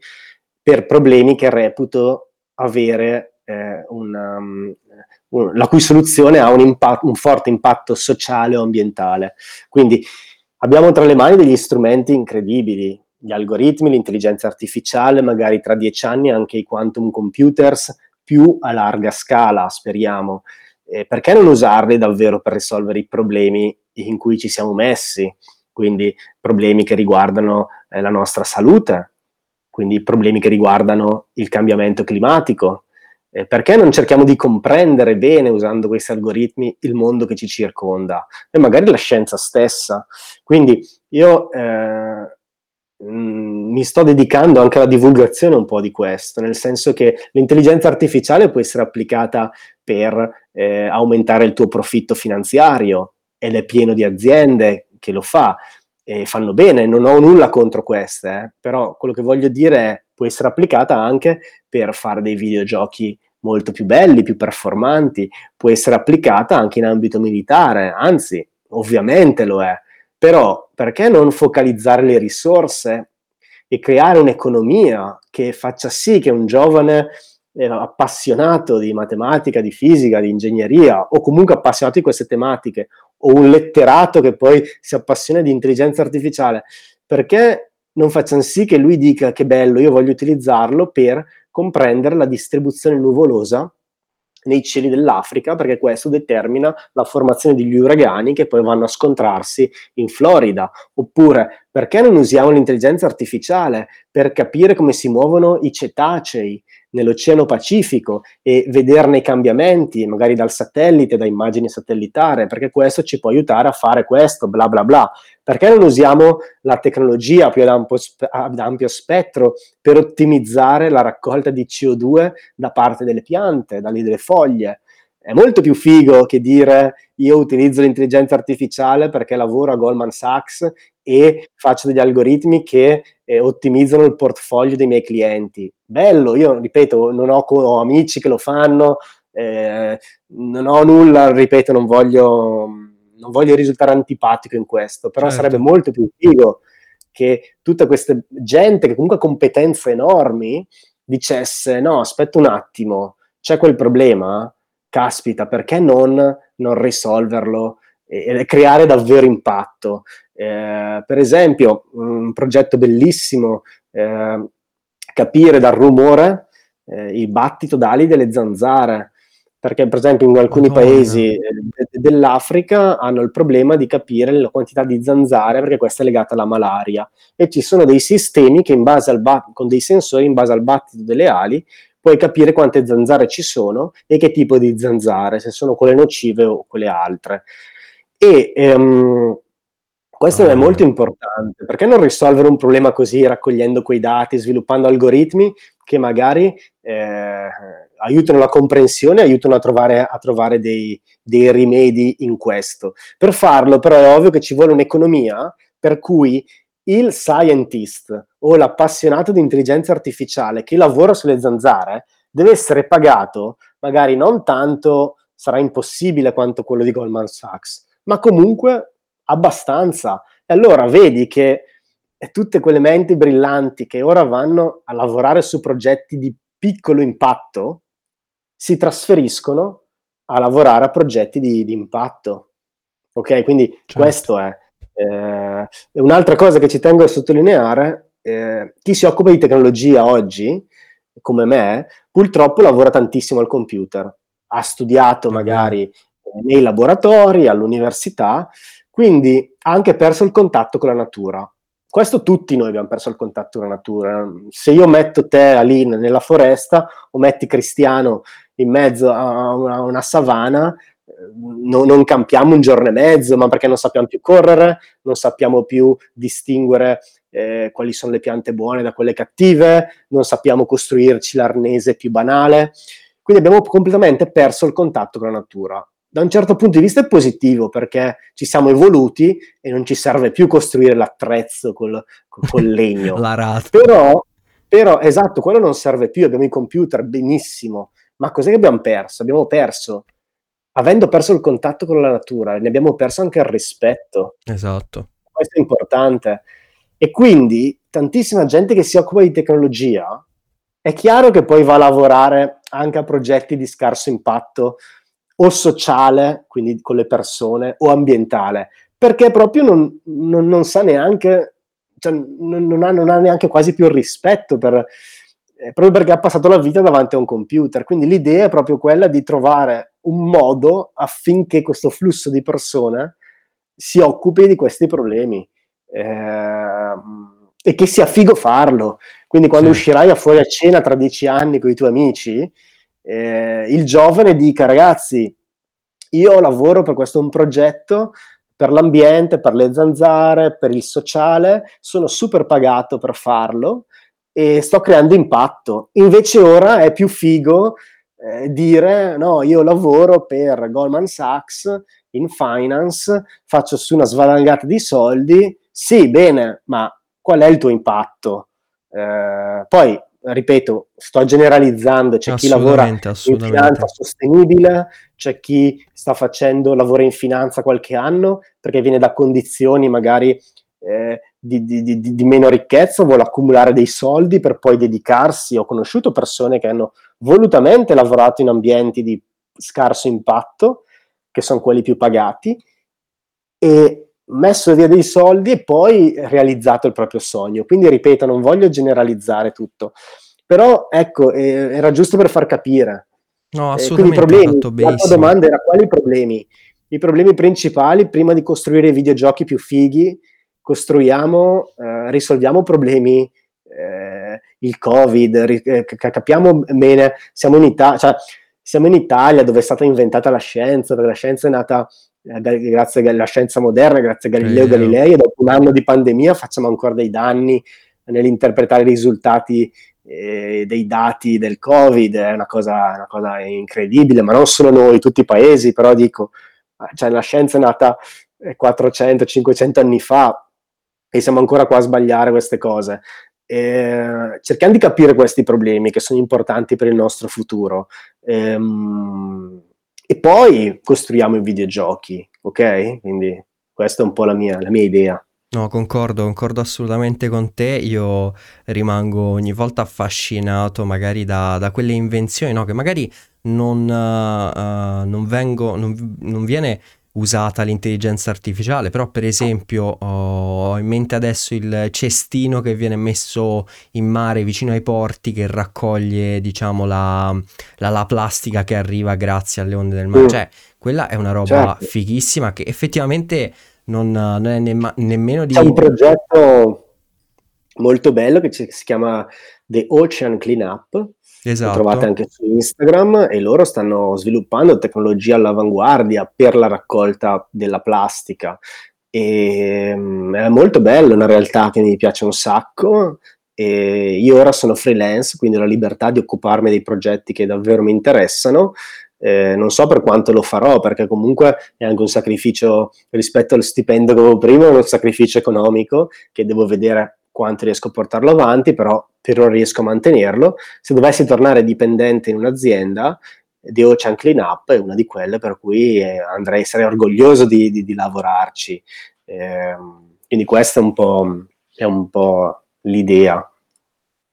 per problemi che reputo avere eh, una, um, un, la cui soluzione ha un, impatto, un forte impatto sociale o ambientale. Quindi abbiamo tra le mani degli strumenti incredibili, gli algoritmi, l'intelligenza artificiale, magari tra dieci anni anche i quantum computers, più a larga scala, speriamo eh, perché non usarli davvero per risolvere i problemi in cui ci siamo messi? Quindi problemi che riguardano eh, la nostra salute, quindi problemi che riguardano il cambiamento climatico. Eh, perché non cerchiamo di comprendere bene, usando questi algoritmi, il mondo che ci circonda e magari la scienza stessa? Quindi io eh, mm, mi sto dedicando anche alla divulgazione un po' di questo, nel senso che l'intelligenza artificiale può essere applicata per eh, aumentare il tuo profitto finanziario. Ed è pieno di aziende che lo fa e fanno bene, non ho nulla contro queste, eh, però quello che voglio dire è può essere applicata anche per fare dei videogiochi molto più belli, più performanti, può essere applicata anche in ambito militare, anzi, ovviamente lo è, però perché non focalizzare le risorse e creare un'economia che faccia sì che un giovane appassionato di matematica, di fisica, di ingegneria o comunque appassionato di queste tematiche o un letterato che poi si appassiona di intelligenza artificiale, perché non facciano sì che lui dica che bello, io voglio utilizzarlo per comprendere la distribuzione nuvolosa nei cieli dell'Africa, perché questo determina la formazione degli uragani che poi vanno a scontrarsi in Florida. Oppure, perché non usiamo l'intelligenza artificiale per capire come si muovono i cetacei nell'Oceano Pacifico e vederne i cambiamenti, magari dal satellite, da immagini satellitare, perché questo ci può aiutare a fare questo, bla bla bla. Perché non usiamo la tecnologia più ad ampio, ad ampio spettro per ottimizzare la raccolta di CO2 da parte delle piante, dalle delle foglie? È molto più figo che dire io utilizzo l'intelligenza artificiale perché lavoro a Goldman Sachs e faccio degli algoritmi che eh, ottimizzano il portfolio dei miei clienti. Bello, io ripeto, non ho, ho amici che lo fanno, eh, non ho nulla, ripeto, non voglio, non voglio risultare antipatico in questo, però certo. sarebbe molto più figo che tutta questa gente che comunque ha competenze enormi dicesse no, aspetta un attimo, c'è quel problema, caspita, perché non, non risolverlo e, e, creare davvero impatto? Eh, per esempio, un progetto bellissimo, eh, capire dal rumore eh, il battito d'ali delle zanzare perché per esempio in alcuni Madonna. paesi eh, dell'Africa hanno il problema di capire la quantità di zanzare perché questa è legata alla malaria e ci sono dei sistemi che in base al bat- con dei sensori in base al battito delle ali puoi capire quante zanzare ci sono e che tipo di zanzare, se sono quelle nocive o quelle altre. E ehm, questo è molto importante, perché non risolvere un problema così raccogliendo quei dati, sviluppando algoritmi che magari eh, aiutano la comprensione, aiutano a trovare, a trovare dei, dei, rimedi in questo. Per farlo però è ovvio che ci vuole un'economia per cui il scientist o l'appassionato di intelligenza artificiale che lavora sulle zanzare deve essere pagato, magari non tanto sarà impossibile quanto quello di Goldman Sachs, ma comunque abbastanza. E allora vedi che tutte quelle menti brillanti che ora vanno a lavorare su progetti di piccolo impatto si trasferiscono a lavorare a progetti di, di impatto. Ok, quindi certo. questo è. Eh, un'altra cosa che ci tengo a sottolineare, eh, chi si occupa di tecnologia oggi, come me, purtroppo lavora tantissimo al computer. Ha studiato magari nei laboratori, all'università, quindi ha anche perso il contatto con la natura. Questo tutti noi abbiamo perso il contatto con la natura. Se io metto te, Aline, nella foresta o metti Cristiano in mezzo a una, una savana, no, non campiamo un giorno e mezzo, ma perché non sappiamo più correre, non sappiamo più distinguere eh, quali sono le piante buone da quelle cattive, non sappiamo costruirci l'arnese più banale. Quindi abbiamo completamente perso il contatto con la natura. Da un certo punto di vista è positivo perché ci siamo evoluti e non ci serve più costruire l'attrezzo col, col legno. la rata. Però, però, esatto, quello non serve più, abbiamo i computer, benissimo ma cos'è che abbiamo perso? Abbiamo perso, avendo perso il contatto con la natura, ne abbiamo perso anche il rispetto. Esatto. Questo è importante. E quindi tantissima gente che si occupa di tecnologia, è chiaro che poi va a lavorare anche a progetti di scarso impatto o sociale, quindi con le persone, o ambientale, perché proprio non, non, non sa neanche, cioè non, non, ha, non ha neanche quasi più rispetto per, eh, proprio perché ha passato la vita davanti a un computer. Quindi l'idea è proprio quella di trovare un modo affinché questo flusso di persone si occupi di questi problemi eh, e che sia figo farlo. Quindi quando sì. uscirai a fuori a cena tra dieci anni con i tuoi amici, eh, il giovane dica ragazzi, io lavoro per questo un progetto per l'ambiente, per le zanzare, per il sociale, sono super pagato per farlo e sto creando impatto. Invece ora è più figo eh, dire no, io lavoro per Goldman Sachs in finance, faccio su una svalangata di soldi, sì, bene, ma qual è il tuo impatto? Eh, poi, ripeto, sto generalizzando, c'è chi lavora in finanza sostenibile, c'è chi sta facendo, lavora in finanza qualche anno perché viene da condizioni magari eh, di, di, di, di, meno ricchezza, vuole accumulare dei soldi per poi dedicarsi. Ho conosciuto persone che hanno volutamente lavorato in ambienti di scarso impatto, che sono quelli più pagati, e messo via dei soldi e poi realizzato il proprio sogno. Quindi ripeto, non voglio generalizzare tutto, però ecco, eh, era giusto per far capire. No, assolutamente. Eh, quindi i problemi, la tua domanda era quali problemi? I problemi principali prima di costruire i videogiochi più fighi costruiamo, eh, risolviamo problemi, eh, il Covid, ri- eh, capiamo bene, siamo in, Ita- cioè, siamo in Italia dove è stata inventata la scienza, perché la scienza è nata eh, grazie alla scienza moderna, grazie a Galileo Galilei, e dopo un anno di pandemia facciamo ancora dei danni nell'interpretare i risultati eh, dei dati del Covid, è una cosa, una cosa, incredibile, ma non solo noi, tutti i paesi, però dico, cioè, la scienza è nata 400-500 anni fa, e siamo ancora qua a sbagliare queste cose. Eh, cerchiamo di capire questi problemi che sono importanti per il nostro futuro ehm, e poi costruiamo i videogiochi, ok? Quindi questa è un po' la mia, la mia idea. No, concordo, concordo assolutamente con te. Io rimango ogni volta affascinato magari da, da quelle invenzioni, no? Che magari non, uh, non, vengo, non, non viene usata l'intelligenza artificiale, però per esempio ho in mente adesso il cestino che viene messo in mare vicino ai porti che raccoglie diciamo la, la, la plastica che arriva grazie alle onde del mare, mm. cioè quella è una roba certo. fighissima che effettivamente non, non è ne- nemmeno di... C'è un progetto molto bello che si chiama The Ocean Cleanup, Esatto. Lo trovate anche su Instagram e loro stanno sviluppando tecnologie all'avanguardia per la raccolta della plastica. E, um, è molto bello, una realtà che mi piace un sacco. E io ora sono freelance, quindi ho la libertà di occuparmi dei progetti che davvero mi interessano. Eh, non so per quanto lo farò, perché comunque è anche un sacrificio rispetto allo stipendio che avevo prima, uno sacrificio economico che devo vedere quanto riesco a portarlo avanti, però per ora riesco a mantenerlo. Se dovessi tornare dipendente in un'azienda, The Ocean Cleanup è una di quelle per cui eh, andrei, sarei orgoglioso di, di, di lavorarci. Eh, quindi questa è un po', è un po' l'idea.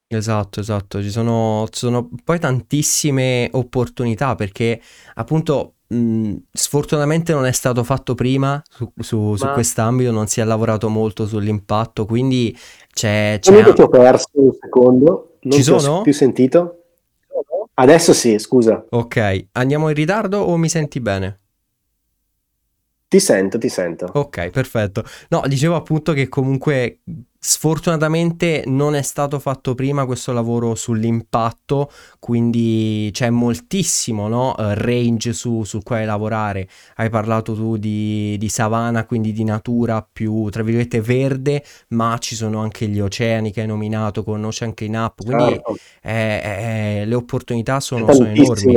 Esatto, esatto, ci sono, ci sono poi tantissime opportunità perché appunto mh, sfortunatamente non è stato fatto prima su, su, su quest'ambito, non si è lavorato molto sull'impatto, quindi c'è... c'è Comunque ti ho perso un secondo, non ci sono? più sentito. Adesso sì, scusa. Ok, andiamo in ritardo o mi senti bene? Ti sento, ti sento. Ok, perfetto. No, dicevo appunto che comunque sfortunatamente non è stato fatto prima questo lavoro sull'impatto, quindi c'è moltissimo no, uh, range su, sul quale lavorare. Hai parlato tu di, di savana, quindi di natura più, tra virgolette, verde, ma ci sono anche gli oceani che hai nominato con Ocean Cleanup, quindi certo. eh, eh, le opportunità sono, sono enormi.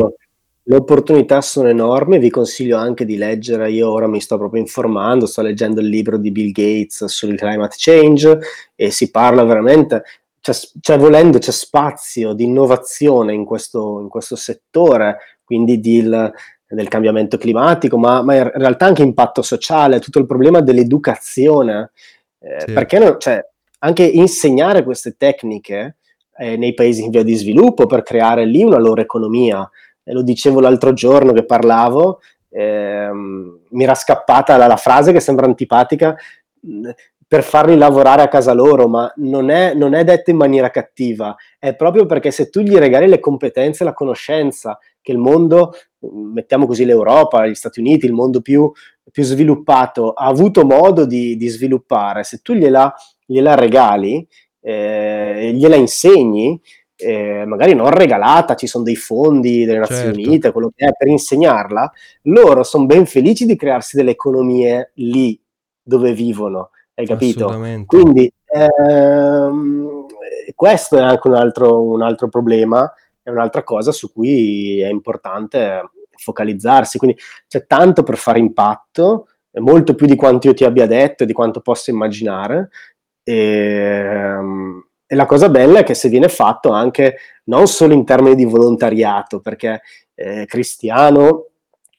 Le opportunità sono enormi, vi consiglio anche di leggere, io ora mi sto proprio informando, sto leggendo il libro di Bill Gates sul climate change e si parla veramente, c'è, c'è volendo, c'è spazio di innovazione in questo, in questo settore, quindi di, il, del cambiamento climatico, ma, ma, in realtà anche impatto sociale, tutto il problema dell'educazione, eh, sì. perché no, cioè, anche insegnare queste tecniche eh, nei paesi in via di sviluppo per creare lì una loro economia lo dicevo l'altro giorno che parlavo, ehm, mi era scappata la, la, frase che sembra antipatica per farli lavorare a casa loro, ma non è, non è detta in maniera cattiva, è proprio perché se tu gli regali le competenze la conoscenza che il mondo, mettiamo così l'Europa, gli Stati Uniti, il mondo più, più sviluppato, ha avuto modo di, di sviluppare, se tu gliela, gliela regali, eh, gliela insegni, eh, magari non regalata, ci sono dei fondi delle Nazioni certo. Unite, quello che è per insegnarla, loro sono ben felici di crearsi delle economie lì dove vivono, hai capito? Quindi ehm, questo è anche un altro, un altro problema, è un'altra cosa su cui è importante focalizzarsi, quindi c'è tanto per fare impatto, molto più di quanto io ti abbia detto e di quanto posso immaginare. E, ehm, e la cosa bella è che se viene fatto anche non solo in termini di volontariato, perché eh, Cristiano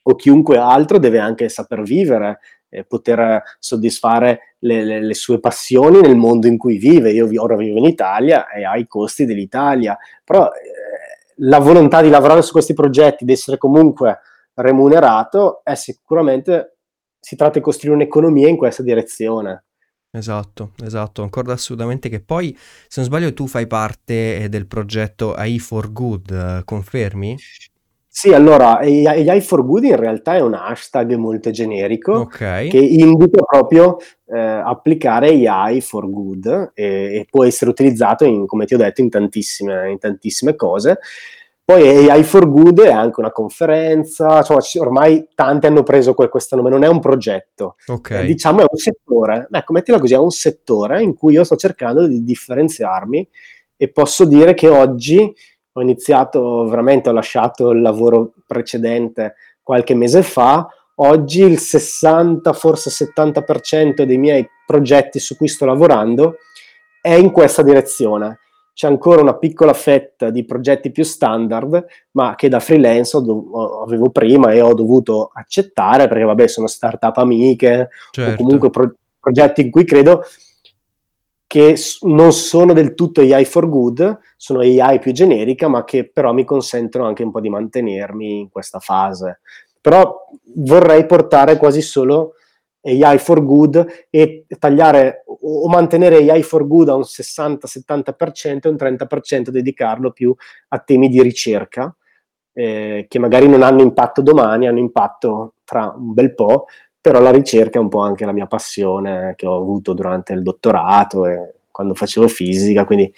o chiunque altro deve anche saper vivere, eh, poter soddisfare le, le, le, sue passioni nel mondo in cui vive. Io ora vivo in Italia e ha i costi dell'Italia, però eh, la volontà di lavorare su questi progetti, di essere comunque remunerato, è sicuramente, si tratta di costruire un'economia in questa direzione. Esatto, esatto, concordo assolutamente che poi, se non sbaglio, tu fai parte eh, del progetto AI for Good, confermi? Sì, allora, AI for Good in realtà è un hashtag molto generico Ok. che indica proprio eh, applicare AI for Good e, e può essere utilizzato, in, come ti ho detto, in tantissime, in tantissime cose. Poi AI for Good è anche una conferenza, insomma, ormai tanti hanno preso questo nome, non è un progetto, okay. eh, diciamo è un settore, ecco, mettila così, è un settore in cui io sto cercando di differenziarmi e posso dire che oggi ho iniziato, veramente ho lasciato il lavoro precedente qualche mese fa, oggi il 60, forse 70% dei miei progetti su cui sto lavorando è in questa direzione c'è ancora una piccola fetta di progetti più standard, ma che da freelance do- avevo prima e ho dovuto accettare perché, vabbè, sono startup amiche certo. o comunque pro- progetti in cui credo che non sono del tutto AI for good, sono AI più generica, ma che però mi consentono anche un po' di mantenermi in questa fase. Però vorrei portare quasi solo AI for good e tagliare o mantenere AI for good a un 60-70% e un 30% dedicarlo più a temi di ricerca eh, che magari non hanno impatto domani, hanno impatto tra un bel po', però la ricerca è un po' anche la mia passione che ho avuto durante il dottorato e quando facevo fisica, quindi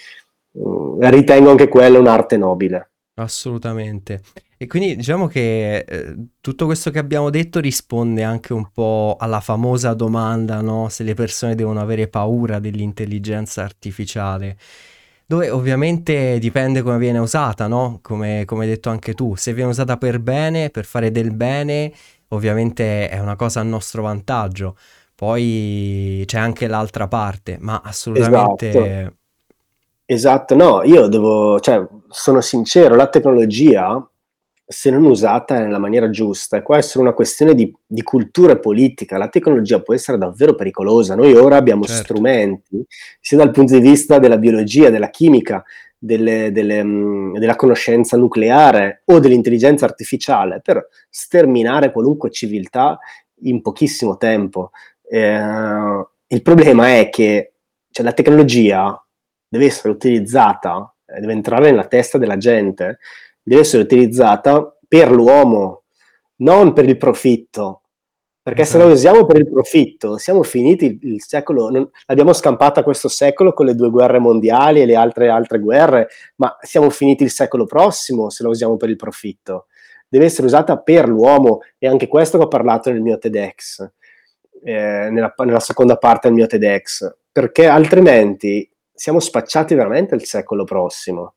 uh, ritengo anche quella un'arte nobile. Assolutamente. E quindi diciamo che eh, tutto questo che abbiamo detto risponde anche un po' alla famosa domanda, no? Se le persone devono avere paura dell'intelligenza artificiale dove ovviamente dipende come viene usata, no? Come, come hai detto anche tu, se viene usata per bene, per fare del bene, ovviamente è una cosa a nostro vantaggio. Poi c'è anche l'altra parte, ma assolutamente... Esatto. Esatto, no, io devo, cioè, sono sincero, la tecnologia, se non usata nella maniera giusta, può essere una questione di, di cultura politica. La tecnologia può essere davvero pericolosa. Noi ora abbiamo certo. strumenti, sia dal punto di vista della biologia, della chimica, delle, delle, mh, della conoscenza nucleare o dell'intelligenza artificiale per sterminare qualunque civiltà in pochissimo tempo. Eh, il problema è che cioè, la tecnologia deve essere utilizzata, eh, deve entrare nella testa della gente, deve essere utilizzata per l'uomo, non per il profitto. Perché se la esatto. usiamo per il profitto, siamo finiti il, il secolo, non, l'abbiamo scampata questo secolo con le due guerre mondiali e le altre, altre guerre, ma siamo finiti il secolo prossimo se la usiamo per il profitto. Deve essere usata per l'uomo, e anche questo che ho parlato nel mio TEDx, eh, nella, nella seconda parte del mio TEDx, perché altrimenti siamo spacciati veramente al secolo prossimo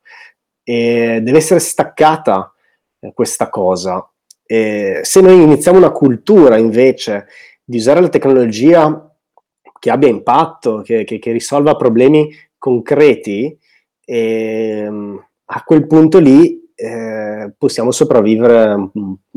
e deve essere staccata eh, questa cosa. E se noi iniziamo una cultura invece di usare la tecnologia che abbia impatto, che, che, che risolva problemi concreti, ehm, a quel punto lì eh, possiamo sopravvivere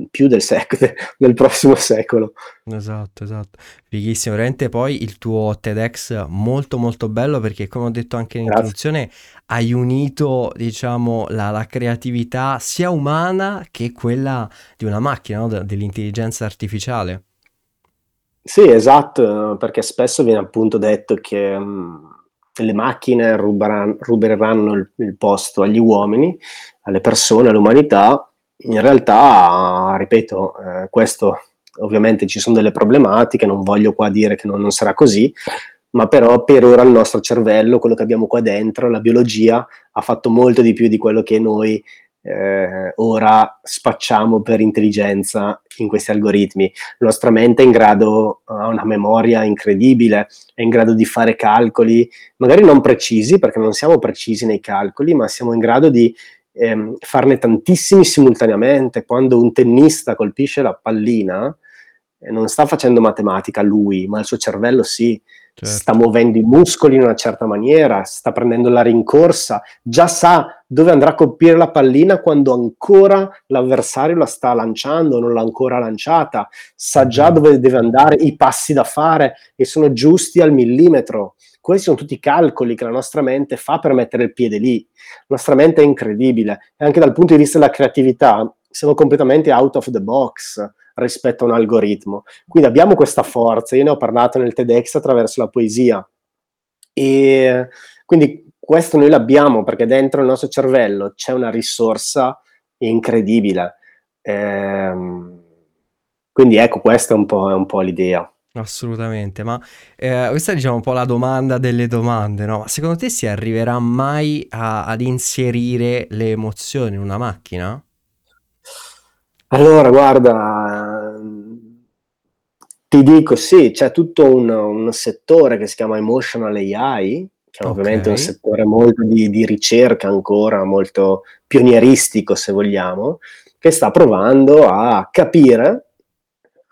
più del, sec- del prossimo secolo. Esatto, esatto. Fighissimo, veramente poi il tuo TEDx molto molto bello perché come ho detto anche in introduzione hai unito diciamo la, la, creatività sia umana che quella di una macchina, no? dell'intelligenza artificiale. Sì, esatto, perché spesso viene appunto detto che mh, le macchine ruberanno, ruberanno il, il posto agli uomini, alle persone, all'umanità, in realtà, ripeto, eh, questo ovviamente ci sono delle problematiche, non voglio qua dire che non, non, sarà così, ma però per ora il nostro cervello, quello che abbiamo qua dentro, la biologia, ha fatto molto di più di quello che noi eh, ora spacciamo per intelligenza in questi algoritmi. La nostra mente è in grado, ha una memoria incredibile, è in grado di fare calcoli, magari non precisi, perché non siamo precisi nei calcoli, ma siamo in grado di ehm, farne tantissimi simultaneamente. Quando un tennista colpisce la pallina, eh, non sta facendo matematica lui, ma il suo cervello sì. Certo. sta muovendo i muscoli in una certa maniera, sta prendendo la rincorsa, già sa dove andrà a colpire la pallina quando ancora l'avversario la sta lanciando, non l'ha ancora lanciata, sa già dove deve andare, i passi da fare e sono giusti al millimetro. Questi sono tutti i calcoli che la nostra mente fa per mettere il piede lì. La nostra mente è incredibile e anche dal punto di vista della creatività siamo completamente out of the box rispetto a un algoritmo. Quindi abbiamo questa forza, io ne ho parlato nel TEDx attraverso la poesia. E quindi questo noi l'abbiamo perché dentro il nostro cervello c'è una risorsa incredibile. Ehm, quindi ecco, questa è un po', è un po l'idea. Assolutamente, ma eh, questa è diciamo un po' la domanda delle domande, no? Ma secondo te si arriverà mai a, ad inserire le emozioni in una macchina? Allora, guarda, ti dico sì, c'è tutto un, un settore che si chiama Emotional AI, che è ovviamente un settore molto di, di ricerca ancora, molto pionieristico se vogliamo, che sta provando a capire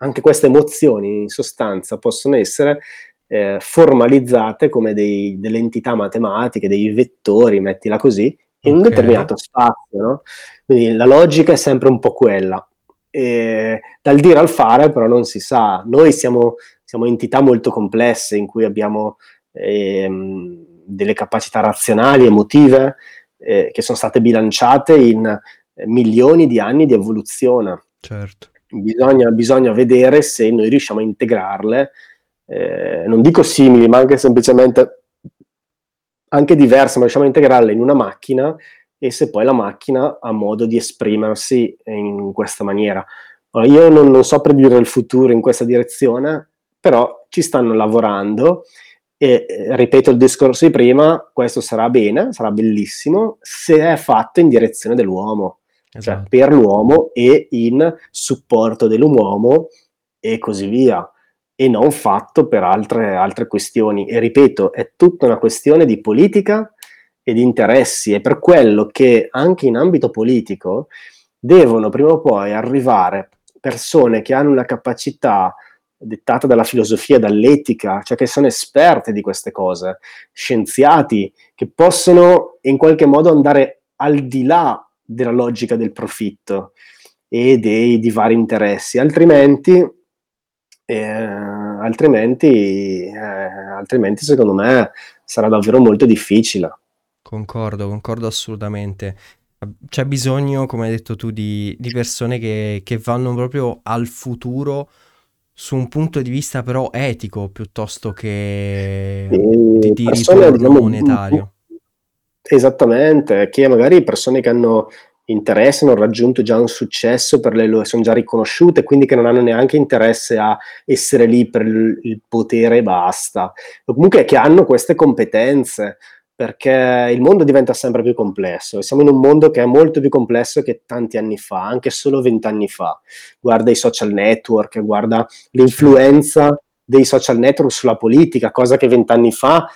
anche queste emozioni in sostanza possono essere eh, formalizzate come dei, delle entità matematiche, dei vettori, mettila così, in un determinato spazio. No? Quindi la logica è sempre un po' quella. E dal dire al fare però non si sa. Noi siamo siamo entità molto complesse in cui abbiamo ehm, delle capacità razionali, emotive, eh, che sono state bilanciate in eh, milioni di anni di evoluzione. Certo. Bisogna, bisogna vedere se noi riusciamo a integrarle, eh, non dico simili, ma anche semplicemente anche diverse, ma riusciamo a integrarle in una macchina e se poi la macchina ha modo di esprimersi in questa maniera. io non, non so predire il futuro in questa direzione, però ci stanno lavorando e eh, ripeto il discorso di prima, questo sarà bene, sarà bellissimo se è fatto in direzione dell'uomo, esatto. cioè per l'uomo e in supporto dell'uomo e così via, e non fatto per altre, altre questioni. E ripeto, è tutta una questione di politica e di interessi, è per quello che anche in ambito politico devono prima o poi arrivare persone che hanno una capacità dettata dalla filosofia, dall'etica, cioè che sono esperte di queste cose, scienziati, che possono in qualche modo andare al di là della logica del profitto e dei di vari interessi, altrimenti, eh, altrimenti, eh, altrimenti secondo me sarà davvero molto difficile. Concordo, concordo assolutamente. C'è bisogno, come hai detto tu, di, di persone che, che vanno proprio al futuro su un punto di vista però etico piuttosto che di, di ritorno diciamo, monetario. Esattamente, che magari persone che hanno interesse, hanno raggiunto già un successo per le loro, sono già riconosciute, quindi che non hanno neanche interesse a essere lì per il, potere e basta, o comunque che hanno queste competenze, perché il mondo diventa sempre più complesso. Siamo in un mondo che è molto più complesso che tanti anni fa, anche solo vent'anni fa. Guarda i social network, guarda l'influenza dei social network sulla politica, cosa che vent'anni fa,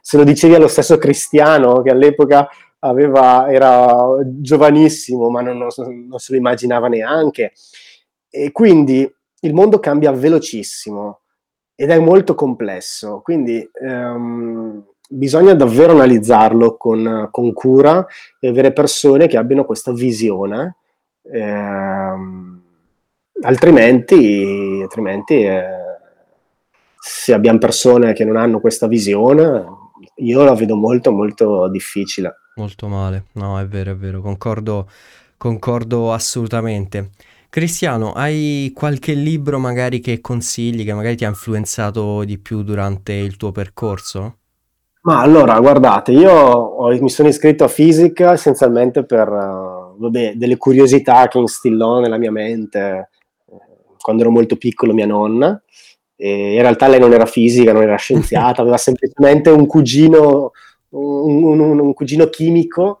se lo dicevi allo stesso Cristiano, che all'epoca aveva, era giovanissimo, ma non, non, se lo immaginava neanche. E quindi il mondo cambia velocissimo ed è molto complesso. Quindi... Um, bisogna davvero analizzarlo con, con, cura e avere persone che abbiano questa visione, ehm, altrimenti, altrimenti eh, se abbiamo persone che non hanno questa visione, io la vedo molto molto difficile. Molto male, no è vero, è vero, concordo, concordo assolutamente. Cristiano, hai qualche libro magari che consigli, che magari ti ha influenzato di più durante il tuo percorso? Ma allora, guardate, io ho- mi sono iscritto a fisica essenzialmente per, eh, vabbè, delle curiosità che instillò nella mia mente eh, quando ero molto piccolo mia nonna. E in realtà lei non era fisica, non era scienziata, aveva semplicemente un cugino, un, un- un cugino chimico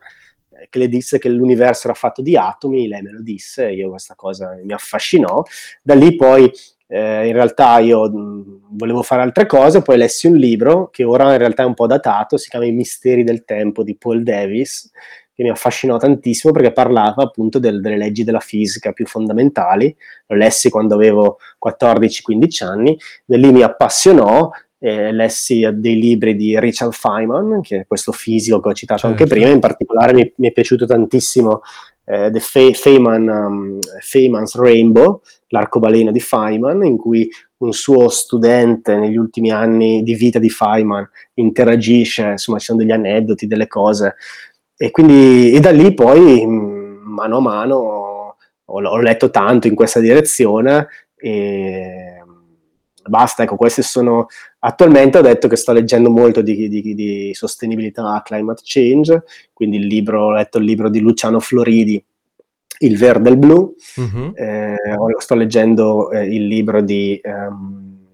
eh, che le disse che l'universo era fatto di atomi, lei me lo disse, io questa cosa mi affascinò. Da lì poi eh, in realtà io mh, volevo fare altre cose, poi lessi un libro che ora in realtà è un po' datato, si chiama I misteri del tempo di Paul Davis, che mi affascinò tantissimo perché parlava appunto del, delle leggi della fisica più fondamentali. Lo lessi quando avevo 14-15 anni, da lì mi appassionò. Eh, lessi dei libri di Richard Feynman, che è questo fisico che ho citato certo. anche prima, in particolare mi, mi è piaciuto tantissimo eh, The Fe- Feynman, um, Feynman's Rainbow, l'arcobaleno di Feynman, in cui un suo studente negli ultimi anni di vita di Feynman interagisce, insomma ci sono degli aneddoti, delle cose. E quindi e da lì poi mano a mano ho, ho letto tanto in questa direzione e basta, ecco, queste sono... Attualmente ho detto che sto leggendo molto di, di, di sostenibilità, climate change, quindi il libro, ho letto il libro di Luciano Floridi, Il verde e il blu, uh-huh. eh, sto leggendo eh, il libro di um,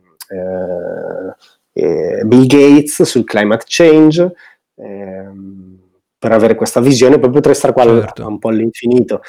eh, Bill Gates sul climate change, ehm, per avere questa visione, poi potrei stare qua certo. un po' all'infinito.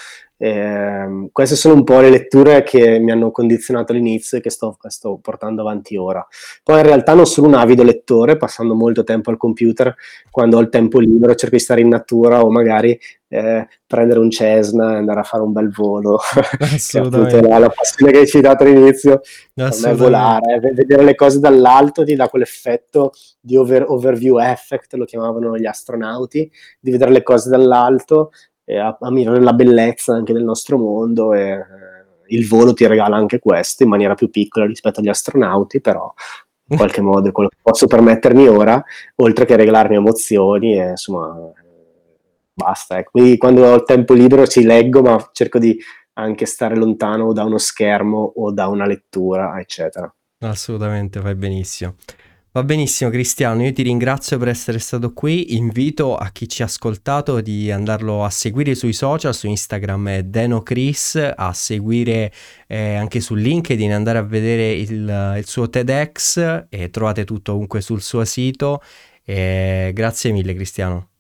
Eh, queste sono un po' le letture che mi hanno condizionato all'inizio e che sto, sto, portando avanti ora. Poi in realtà non sono un avido lettore, passando molto tempo al computer, quando ho il tempo libero cerco di stare in natura o magari eh, prendere un Cessna e andare a fare un bel volo. Assolutamente. la, la passione che hai citato all'inizio, me volare, vedere le cose dall'alto ti dà quell'effetto di over, overview effect, lo chiamavano gli astronauti, di vedere le cose dall'alto e a, ammirare la bellezza anche del nostro mondo e, il volo ti regala anche questo in maniera più piccola rispetto agli astronauti, però in qualche modo è quello che posso permettermi ora, oltre che regalarmi emozioni e insomma basta. Ecco. Quindi quando ho il tempo libero ci leggo, ma cerco di anche stare lontano da uno schermo o da una lettura, eccetera. Assolutamente, fai benissimo. Va benissimo Cristiano, io ti ringrazio per essere stato qui, invito a chi ci ha ascoltato di andarlo a seguire sui social, su Instagram è DenoChris, a seguire eh, anche su LinkedIn, andare a vedere il, il suo TEDx e trovate tutto ovunque sul suo sito. E grazie mille Cristiano.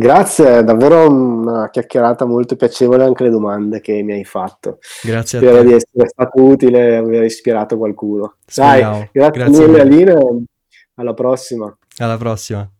Grazie, davvero una chiacchierata molto piacevole anche le domande che mi hai fatto. Grazie Spero a te. di essere stato utile e aver ispirato qualcuno. Dai, grazie, Grazie mille mille. Aline, alla prossima. Alla prossima.